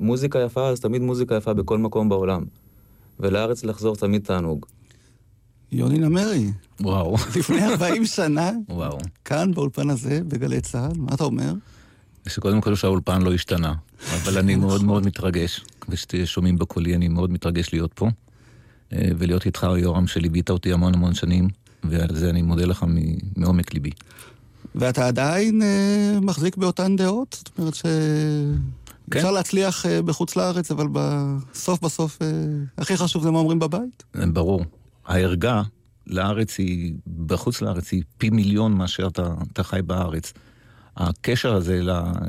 [SPEAKER 8] מוזיקה יפה, אז תמיד מוזיקה יפה בכל מקום בעולם. ולארץ לחזור תמיד תענוג.
[SPEAKER 4] יוני נמרי,
[SPEAKER 5] וואו,
[SPEAKER 4] לפני 40 שנה,
[SPEAKER 5] וואו.
[SPEAKER 4] כאן באולפן הזה, בגלי צה"ל, מה אתה אומר?
[SPEAKER 5] שקודם כל שהאולפן לא השתנה, אבל אני מאוד מאוד מתרגש, וששומעים בקולי, אני מאוד מתרגש להיות פה, אה, ולהיות איתך, יורם, שליווית אותי המון המון שנים, ועל זה אני מודה לך מעומק ליבי.
[SPEAKER 4] ואתה עדיין אה, מחזיק באותן דעות? זאת אומרת
[SPEAKER 5] כן.
[SPEAKER 4] שאפשר להצליח אה, בחוץ לארץ, אבל בסוף בסוף אה, הכי חשוב זה מה אומרים בבית?
[SPEAKER 5] ברור. הערגה לארץ היא, בחוץ לארץ היא פי מיליון מאשר אתה, אתה חי בארץ. הקשר הזה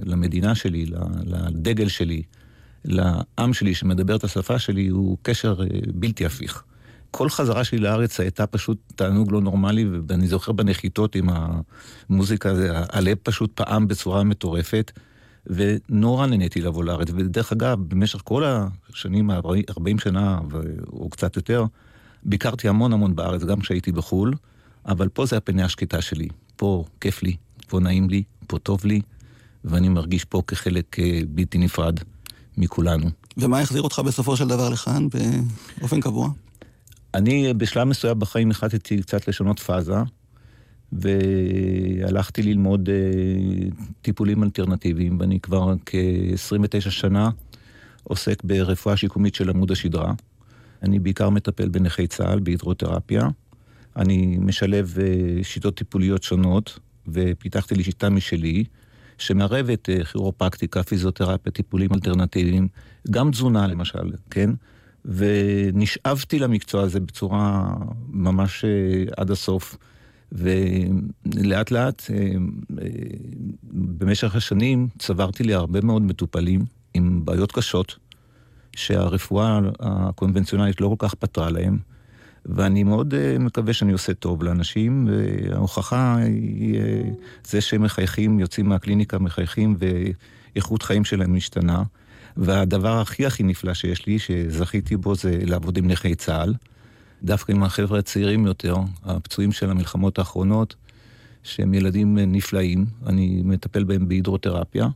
[SPEAKER 5] למדינה שלי, לדגל שלי, לעם שלי שמדבר את השפה שלי, הוא קשר אה, בלתי הפיך. כל חזרה שלי לארץ הייתה פשוט תענוג לא נורמלי, ואני זוכר בנחיתות עם המוזיקה, הלב פשוט פעם בצורה מטורפת, ונורא נהניתי לבוא לארץ. ודרך אגב, במשך כל השנים, ה-40 שנה, או קצת יותר, ביקרתי המון המון בארץ, גם כשהייתי בחו"ל, אבל פה זה הפנה השקטה שלי. פה כיף לי, פה נעים לי, פה טוב לי, ואני מרגיש פה כחלק אה, בלתי נפרד מכולנו.
[SPEAKER 4] ומה החזיר אותך בסופו של דבר לכאן באופן קבוע?
[SPEAKER 5] אני בשלב מסוים בחיים החלטתי קצת לשנות פאזה, והלכתי ללמוד אה, טיפולים אלטרנטיביים, ואני כבר כ-29 שנה עוסק ברפואה שיקומית של עמוד השדרה. אני בעיקר מטפל בנכי צה"ל, בהידרותרפיה. אני משלב אה, שיטות טיפוליות שונות, ופיתחתי לי שיטה משלי, שמערבת אה, כירופקטיקה, פיזיותרפיה, טיפולים אלטרנטיביים, גם תזונה למשל, כן? ונשאבתי למקצוע הזה בצורה ממש אה, עד הסוף. ולאט לאט, במשך השנים, צברתי לי הרבה מאוד מטופלים עם בעיות קשות, שהרפואה הקונבנציונלית לא כל כך פתרה להם. ואני מאוד uh, מקווה שאני עושה טוב לאנשים, וההוכחה היא uh, זה שהם מחייכים, יוצאים מהקליניקה, מחייכים, ואיכות חיים שלהם משתנה. והדבר הכי הכי נפלא שיש לי, שזכיתי בו, זה לעבוד עם נכי צה"ל. דווקא עם החבר'ה הצעירים יותר, הפצועים של המלחמות האחרונות, שהם ילדים נפלאים, אני מטפל בהם בהידרותרפיה,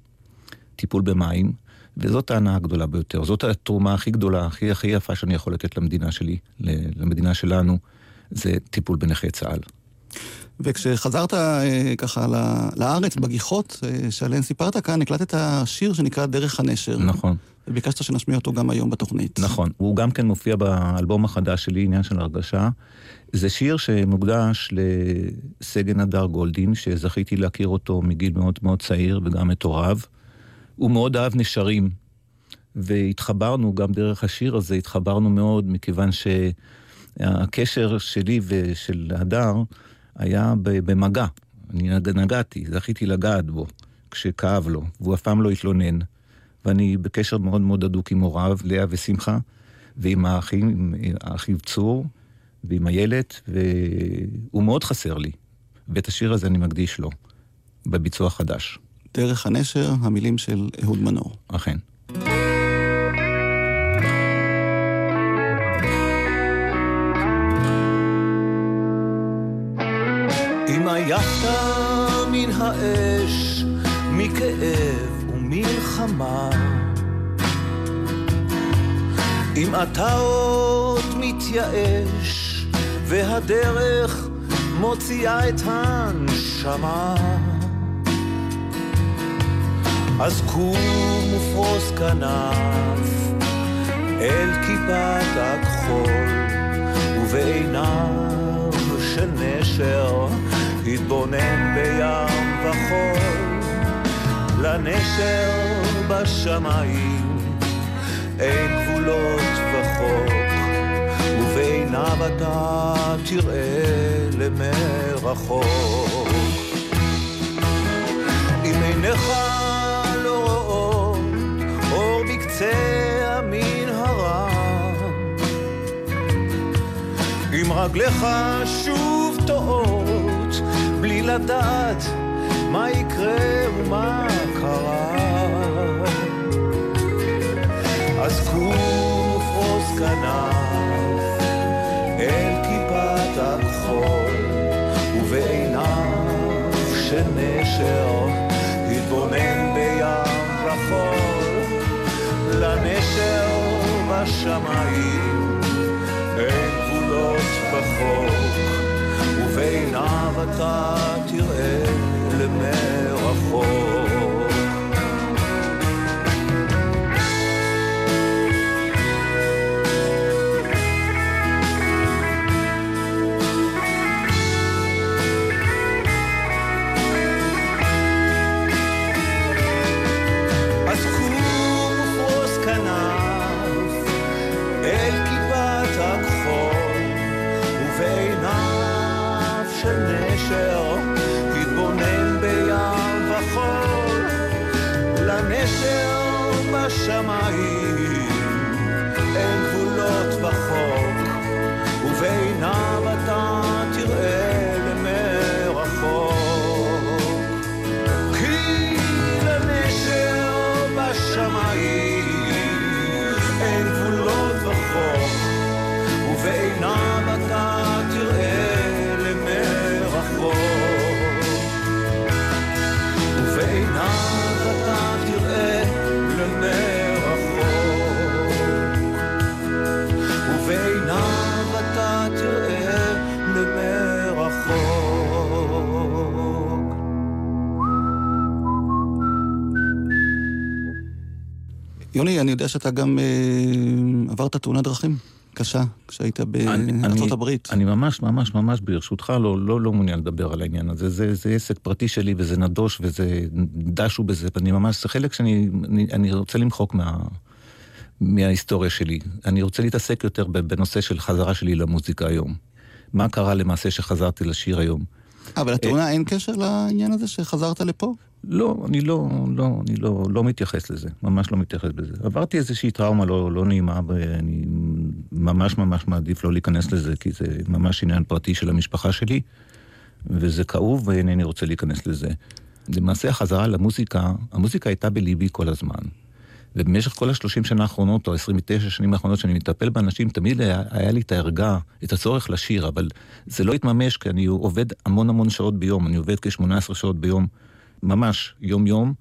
[SPEAKER 5] טיפול במים. וזאת ההנאה הגדולה ביותר. זאת התרומה הכי גדולה, הכי הכי יפה שאני יכול לתת למדינה שלי, למדינה שלנו, זה טיפול בנכי צה"ל.
[SPEAKER 4] וכשחזרת אה, ככה לארץ, בגיחות אה, שעליהן סיפרת כאן, הקלטת שיר שנקרא דרך הנשר.
[SPEAKER 5] נכון.
[SPEAKER 4] וביקשת שנשמיע אותו גם היום בתוכנית.
[SPEAKER 5] נכון. הוא גם כן מופיע באלבום החדש שלי, עניין של הרגשה. זה שיר שמוקדש לסגן הדר גולדין, שזכיתי להכיר אותו מגיל מאוד מאוד צעיר, וגם את הוריו. הוא מאוד אהב נשרים, והתחברנו גם דרך השיר הזה, התחברנו מאוד, מכיוון שהקשר שלי ושל הדר היה במגע. אני נגעתי, זכיתי לגעת בו כשכאב לו, והוא אף פעם לא התלונן. ואני בקשר מאוד מאוד הדוק עם הוריו, לאה ושמחה, ועם האחים, עם האחיו צור, ועם איילת, והוא מאוד חסר לי. ואת השיר הזה אני מקדיש לו, בביצוע חדש.
[SPEAKER 4] דרך הנשר, המילים של אהוד מנור.
[SPEAKER 5] אכן.
[SPEAKER 6] אם עייפת מן האש, מכאב ומלחמה, אם אתה עוד מתייאש, והדרך מוציאה את הנשמה, אז קום ופרוס כנף אל כיפת הכחול, ובעיניו של נשר התבונן בים וחול. לנשר בשמיים אין גבולות וחוק, ובעיניו אתה תראה למרחוק. אם עיניך בקצה המנהרה. אם רגליך שוב טועות, בלי לדעת מה יקרה ומה קרה. אז קום ופרוס כנף אל כיפת הכחול, ובעיניו של בשמיים, אין גבולות בחוק, ובעיניו אתה תראה למרחוק.
[SPEAKER 4] summer יוני, אני יודע שאתה גם אה, עברת תאונת דרכים קשה כשהיית בארצות הברית.
[SPEAKER 5] אני ממש, ממש, ממש, ברשותך, לא, לא, לא מעוניין לדבר על העניין הזה. זה, זה עסק פרטי שלי, וזה נדוש, וזה דשו בזה, ואני ממש, זה חלק שאני אני, אני רוצה למחוק מה, מההיסטוריה שלי. אני רוצה להתעסק יותר בנושא של חזרה שלי למוזיקה היום. מה קרה למעשה שחזרתי לשיר היום?
[SPEAKER 4] אבל לתאונה אין קשר לעניין הזה שחזרת לפה?
[SPEAKER 5] לא, אני לא, לא, אני לא, לא מתייחס לזה, ממש לא מתייחס לזה. עברתי איזושהי טראומה לא, לא נעימה, ואני ממש ממש מעדיף לא להיכנס לזה, כי זה ממש עניין פרטי של המשפחה שלי, וזה כאוב ואינני רוצה להיכנס לזה. למעשה החזרה למוזיקה, המוזיקה הייתה בליבי כל הזמן. ובמשך כל השלושים שנה האחרונות, או 29 שנים האחרונות שאני מטפל באנשים, תמיד היה, היה לי את הערגה, את הצורך לשיר, אבל זה לא התממש, כי אני עובד המון המון שעות ביום, אני עובד כ-18 שעות ביום, ממש, יום-יום,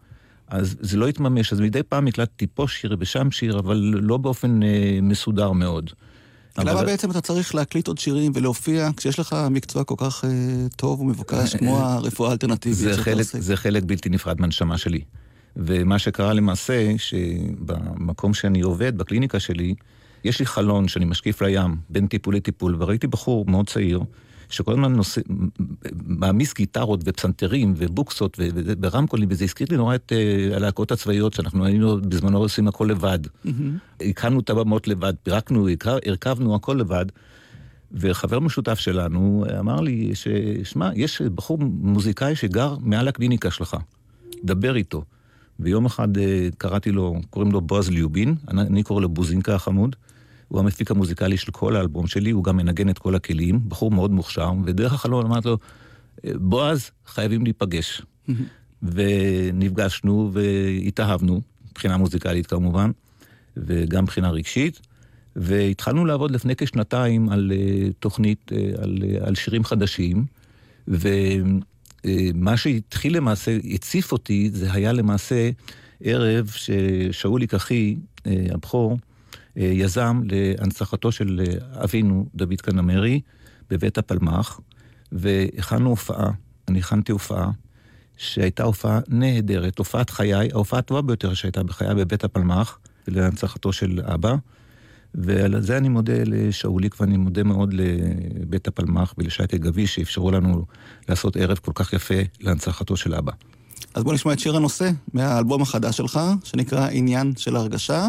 [SPEAKER 5] אז זה לא התממש, אז מדי פעם הקלטתי פה שיר ושם שיר, אבל לא באופן אה, מסודר מאוד.
[SPEAKER 4] למה אבל... בעצם אתה צריך להקליט עוד שירים ולהופיע כשיש לך מקצוע כל כך אה, טוב ומבוקש כמו הרפואה האלטרנטיבית
[SPEAKER 5] שאתה חלק, עושה? זה חלק בלתי נפרד מהנשמה שלי. ומה שקרה למעשה, שבמקום שאני עובד, בקליניקה שלי, יש לי חלון שאני משקיף לים, בין טיפול לטיפול, וראיתי בחור מאוד צעיר, שכל הזמן נושא, מעמיס גיטרות ופסנתרים ובוקסות ורמקולים, וזה הזכיר לי נורא את uh, הלהקות הצבאיות, שאנחנו היינו בזמנו עושים הכל לבד. Mm-hmm. הקמנו את הבמות לבד, פירקנו, הרכבנו הכל לבד. וחבר משותף שלנו אמר לי, שמע, יש בחור מוזיקאי שגר מעל הקליניקה שלך, דבר איתו. ויום אחד אה, קראתי לו, קוראים לו בועז ליובין, אני קורא לו בוזינקה החמוד. הוא המפיק המוזיקלי של כל האלבום שלי, הוא גם מנגן את כל הכלים, בחור מאוד מוכשר, ודרך החלון אמרתי לו, בועז, חייבים להיפגש. ונפגשנו והתאהבנו, מבחינה מוזיקלית כמובן, וגם מבחינה רגשית, והתחלנו לעבוד לפני כשנתיים על uh, תוכנית, uh, על, uh, על שירים חדשים, ומה שהתחיל למעשה, הציף אותי, זה היה למעשה ערב ששאולי אחי, הבכור, אה, יזם להנצחתו של אה, אבינו דוד קנמרי בבית הפלמ"ח, והכנו הופעה, אני הכנתי הופעה, שהייתה הופעה נהדרת, הופעת חיי, ההופעה הטובה ביותר שהייתה בחיי בבית הפלמ"ח, להנצחתו של אבא. ועל זה אני מודה לשאוליק ואני מודה מאוד לבית הפלמ"ח ולשייקה גביש שאפשרו לנו לעשות ערב כל כך יפה להנצחתו של אבא.
[SPEAKER 4] אז בוא נשמע את שיר הנושא מהאלבום החדש שלך, שנקרא עניין של הרגשה.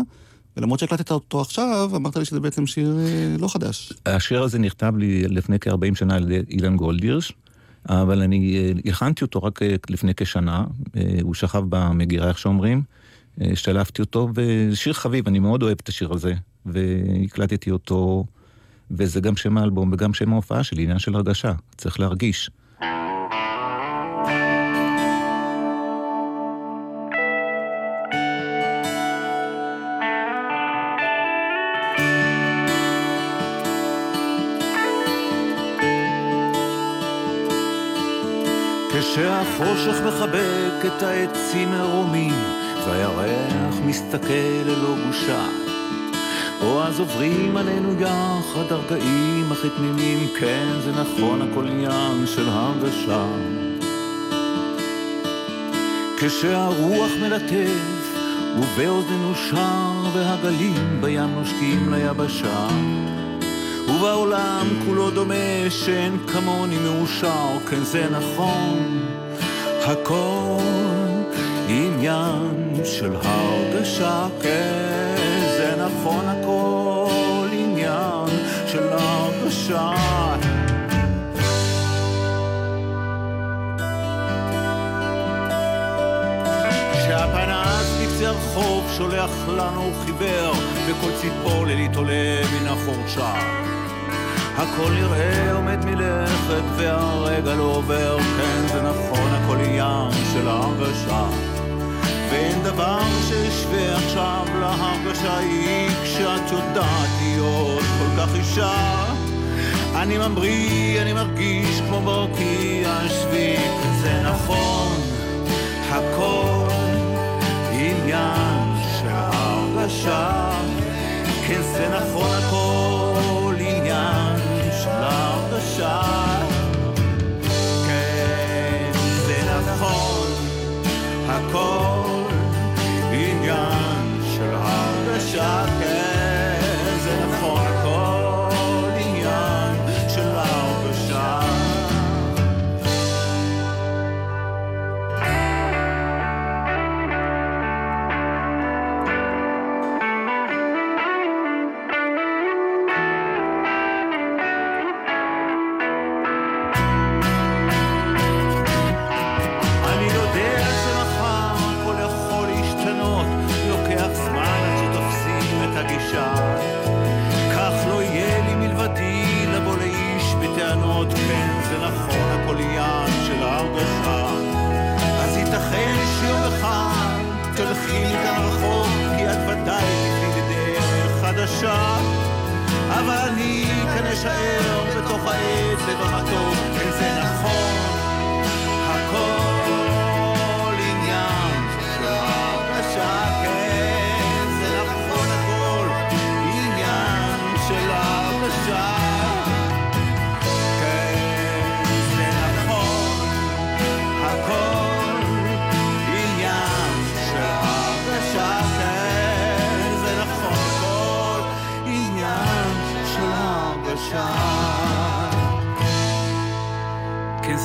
[SPEAKER 4] ולמרות שהקלטת אותו עכשיו, אמרת לי שזה בעצם שיר אה, לא חדש.
[SPEAKER 5] השיר הזה נכתב לי לפני כ-40 שנה על ידי אילן גולדירש, אבל אני אה, הכנתי אותו רק אה, לפני כשנה, הוא שכב במגירה, איך שאומרים, השתלפתי אותו, ושיר חביב, אני מאוד אוהב את השיר הזה, והקלטתי אותו, וזה גם שם האלבום וגם שם ההופעה שלי, עניין של הרגשה, צריך להרגיש.
[SPEAKER 6] כשהחושך מחבק את העצים מרומים, והירח מסתכל ללא בושה. או אז עוברים עלינו יחד הרגעים הכי תמימים, כן זה נכון הכל עניין של הרגשה. כשהרוח מלטף ובאוזנינו שר והגלים בים נושקים ליבשה. ובעולם כולו דומה שאין כמוני מאושר, כן זה נכון, הכל עניין של הרגשה, כן זה נכון, הכל עניין של הרגשה. שהפנס בקצה הרחוב שולח לנו חיוור, וכל ציפור לילית עולה מן החורשה. הכל נראה עומד מלכת והרגע לא עובר, כן זה נכון, הכל עניין של הרגשה. ואין דבר שישווה עכשיו להרגשה היא כשאת יודעת להיות כל כך אישה. אני ממריא, אני מרגיש כמו ברקיע השביעי, זה נכון, הכל עניין של הרגשה. כן זה נכון הכל הרגשה. כן, זה נכון, הכל עניין של הרגשה. חדשה. אבל אני כאן אשאר בתוך העץ לב המתוק, כן, זה נכון,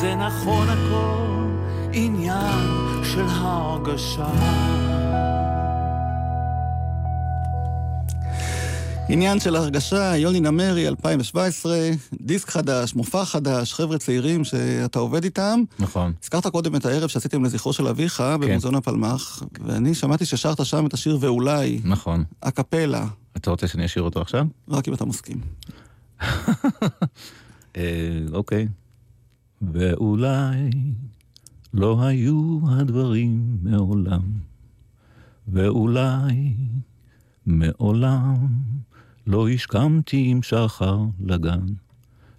[SPEAKER 6] זה נכון, הכל עניין של הרגשה. עניין של הרגשה,
[SPEAKER 4] יוני נמרי, 2017, דיסק חדש, מופע חדש, חבר'ה צעירים שאתה עובד איתם.
[SPEAKER 5] נכון.
[SPEAKER 4] הזכרת קודם את הערב שעשיתם לזכרו של אביך
[SPEAKER 5] כן.
[SPEAKER 4] במוזיאון הפלמ"ח, ואני שמעתי ששרת שם את השיר ואולי,
[SPEAKER 5] נכון.
[SPEAKER 4] הקפלה,
[SPEAKER 5] אתה רוצה שאני אשאיר אותו עכשיו?
[SPEAKER 4] רק אם אתה מסכים.
[SPEAKER 5] אה, אוקיי. ואולי לא היו הדברים מעולם, ואולי מעולם לא השכמתי עם שחר לגן,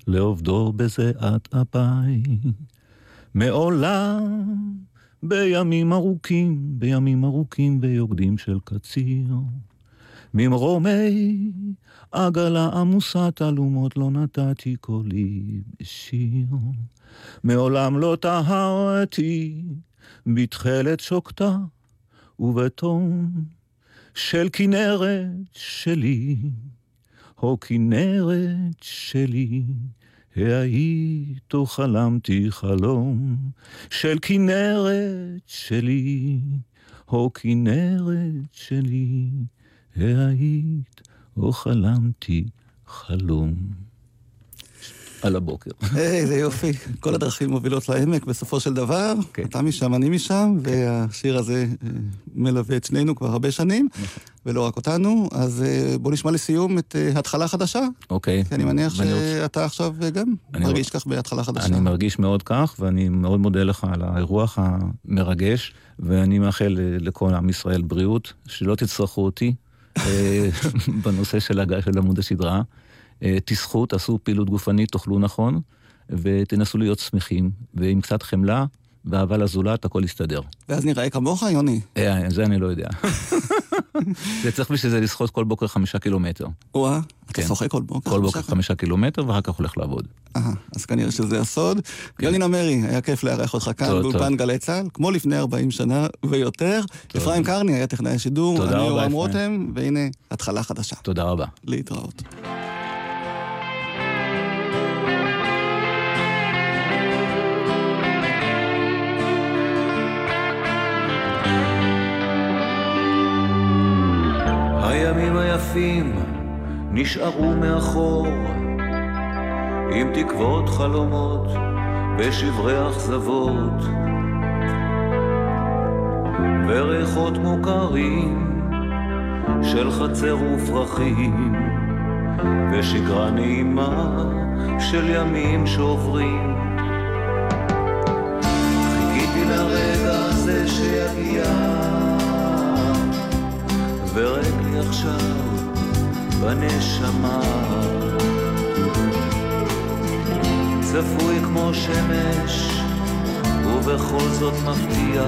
[SPEAKER 5] לעובדו בזיעת אפיי. מעולם, בימים ארוכים, בימים ארוכים ויוקדים של קציר, ממרומי עגלה עמוסת אלומות לא נתתי קולי בשיר. מעולם לא טהרתי בתכלת שוקתה ובטון של כנרת שלי, או כנרת שלי, היית או חלמתי חלום של כנרת שלי, או כנרת שלי, היית או חלמתי חלום. על הבוקר.
[SPEAKER 4] איזה יופי, כל הדרכים מובילות לעמק בסופו של דבר.
[SPEAKER 5] כן.
[SPEAKER 4] אתה משם, אני משם, והשיר הזה אה, מלווה את שנינו כבר הרבה שנים, ולא רק אותנו. אז אה, בוא נשמע לסיום את אה, התחלה חדשה,
[SPEAKER 5] אוקיי.
[SPEAKER 4] כי אני מניח שאתה עכשיו גם
[SPEAKER 5] אני
[SPEAKER 4] מרגיש כך בהתחלה חדשה.
[SPEAKER 5] אני מרגיש מאוד כך, ואני מאוד מודה לך על האירוח המרגש, ואני מאחל לכל עם ישראל בריאות, שלא תצטרכו אותי בנושא של הגעה של עמוד השדרה. אה, תשחו, תעשו פעילות גופנית, תאכלו נכון, ותנסו להיות שמחים, ועם קצת חמלה ואהבה לזולת, הכל יסתדר.
[SPEAKER 4] ואז נראה כמוך, יוני.
[SPEAKER 5] אה, זה אני לא יודע. זה צריך בשביל זה לשחות כל בוקר חמישה קילומטר.
[SPEAKER 4] וואה, אתה
[SPEAKER 5] כן.
[SPEAKER 4] שוחק כל בוקר.
[SPEAKER 5] כל בוקר? חמישה קילומטר, ואחר כך הולך לעבוד.
[SPEAKER 4] אהה, אז כנראה שזה הסוד. יוני נמרי, היה כיף לארח אותך כאן
[SPEAKER 5] כן.
[SPEAKER 4] באולפן. גלי צה"ל, כמו לפני 40 שנה ויותר. אפרים קרני היה טכנאי השידור, אני יורם. רותם, והנה, התחלה חדשה.
[SPEAKER 5] תודה רבה.
[SPEAKER 4] להתראות.
[SPEAKER 6] הימים היפים נשארו מאחור, עם תקוות חלומות ושברי אכזבות, וריחות מוכרים של חצר ופרחים, ושגרה נעימה של ימים שעוברים. ורק לי עכשיו בנשמה. צפוי כמו שמש ובכל זאת מפתיע.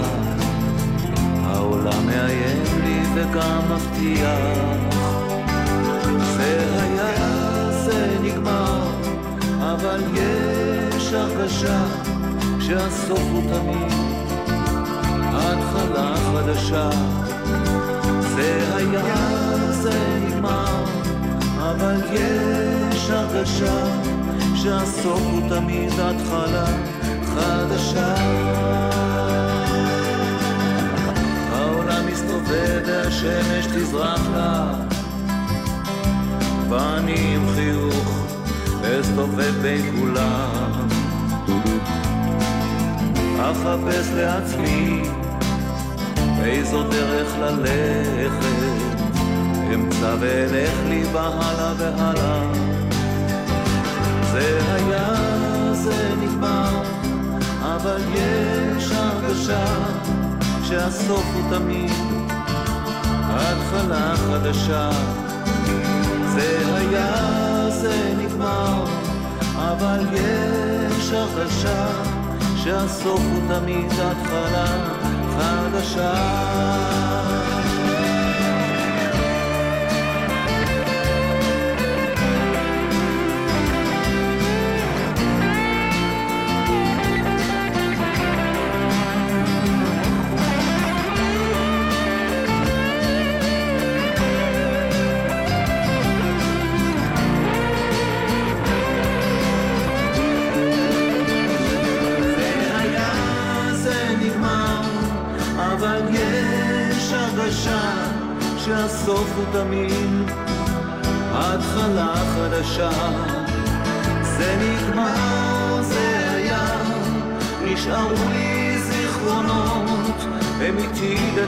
[SPEAKER 6] העולם מאיים לי וגם מבטיח. זה זה נגמר אבל יש הרגשה שהסוף הוא תמיד. התחלה חדשה זה היה, זה נגמר, אבל יש הרגשה שהסוף הוא תמיד התחלה חדשה. העולם מסתובב והשמש תזרח לה, ואני עם חיוך אסתובב בין כולם. אחפש לעצמי איזו דרך ללכת, אמצע ואלך לי בהלאה והלאה. זה היה, זה נגמר, אבל יש הרגשה שהסוף הוא תמיד התחלה חדשה. זה היה, זה נגמר, אבל יש הרגשה שהסוף הוא תמיד התחלה חדשה.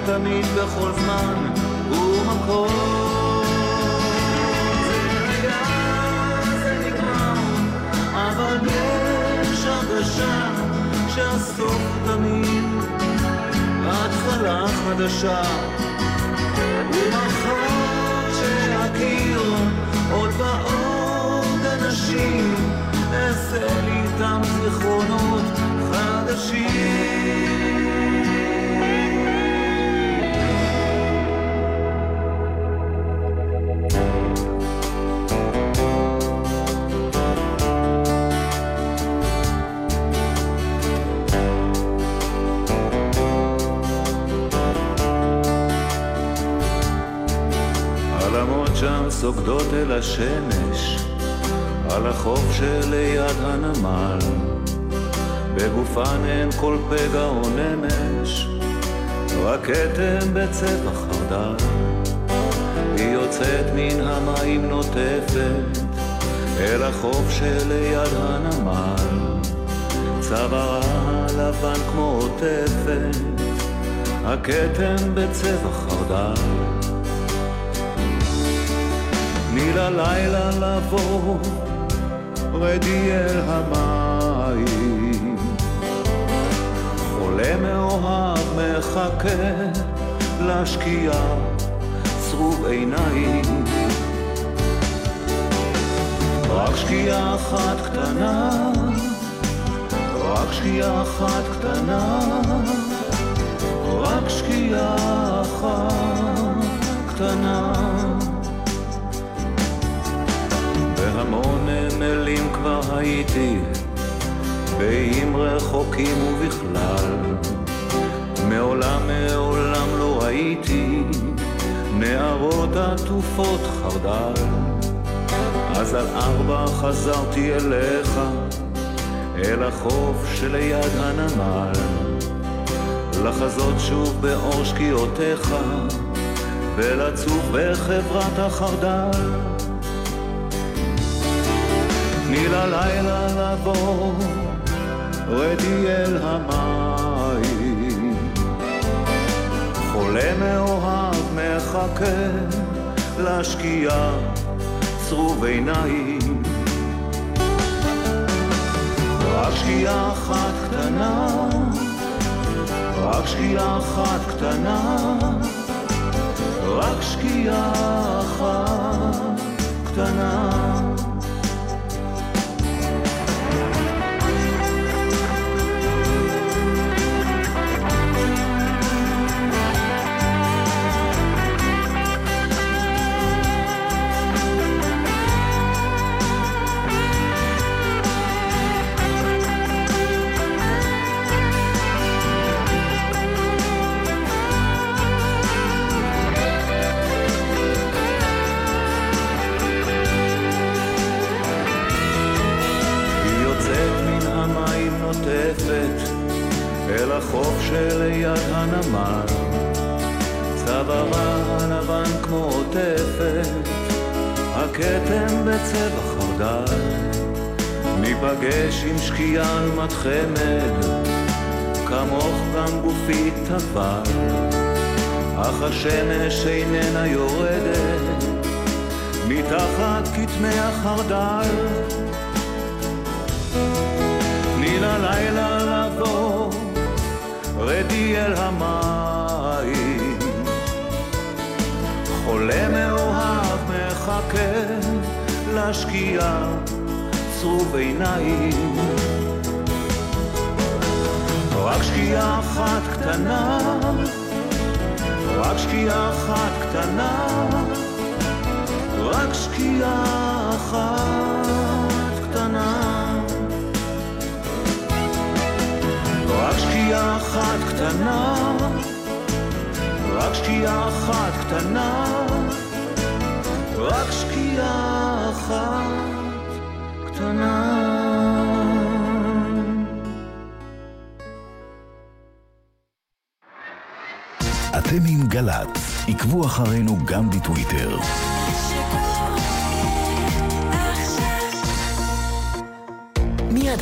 [SPEAKER 6] לתמיד בכל זמן ומקום. אבל יש הרגשה שהסוף תמיד התחלה חדשה. אל השמש, על החוף שליד הנמל. בגופן אין כל פגע או נמש, רק כתם בצבע חרדל. היא יוצאת מן המים נוטפת, אל החוף שליד הנמל. צווארה הלבן כמו עוטפת, הכתם בצבע חרדל. תני ללילה לבוא, רדי אל המים. חולה מאוהב מחכה לשקיעה, צרוב עיניים. רק שקיעה אחת קטנה, רק שקיעה אחת קטנה, רק שקיעה אחת קטנה. כבר הייתי, באיים רחוקים ובכלל. מעולם מעולם לא ראיתי נערות עטופות חרדל. אז על ארבע חזרתי אליך, אל החוף שליד הנמל. לחזות שוב באור שקיעותיך, ולצוף בחברת החרדל. תני ללילה לבוא, רדי אל המים. חולה מאוהב מחכה לשקיעה, צרוב עיניים. רק שקיעה אחת קטנה, רק שקיעה אחת קטנה, רק שקיעה אחת קטנה. החרדל. תני ללילה לבוא רדי אל המים. חולה מאוהב מחכה לשקיעה, צרוב עיניים. רק שקיעה אחת קטנה, רק שקיעה אחת קטנה, רק שקיעה אחת קטנה. רק שקיעה אחת קטנה, רק שקיעה אחת קטנה, רק שקיעה אחת קטנה.
[SPEAKER 1] אתם עם גל"צ, עקבו אחרינו גם בטוויטר.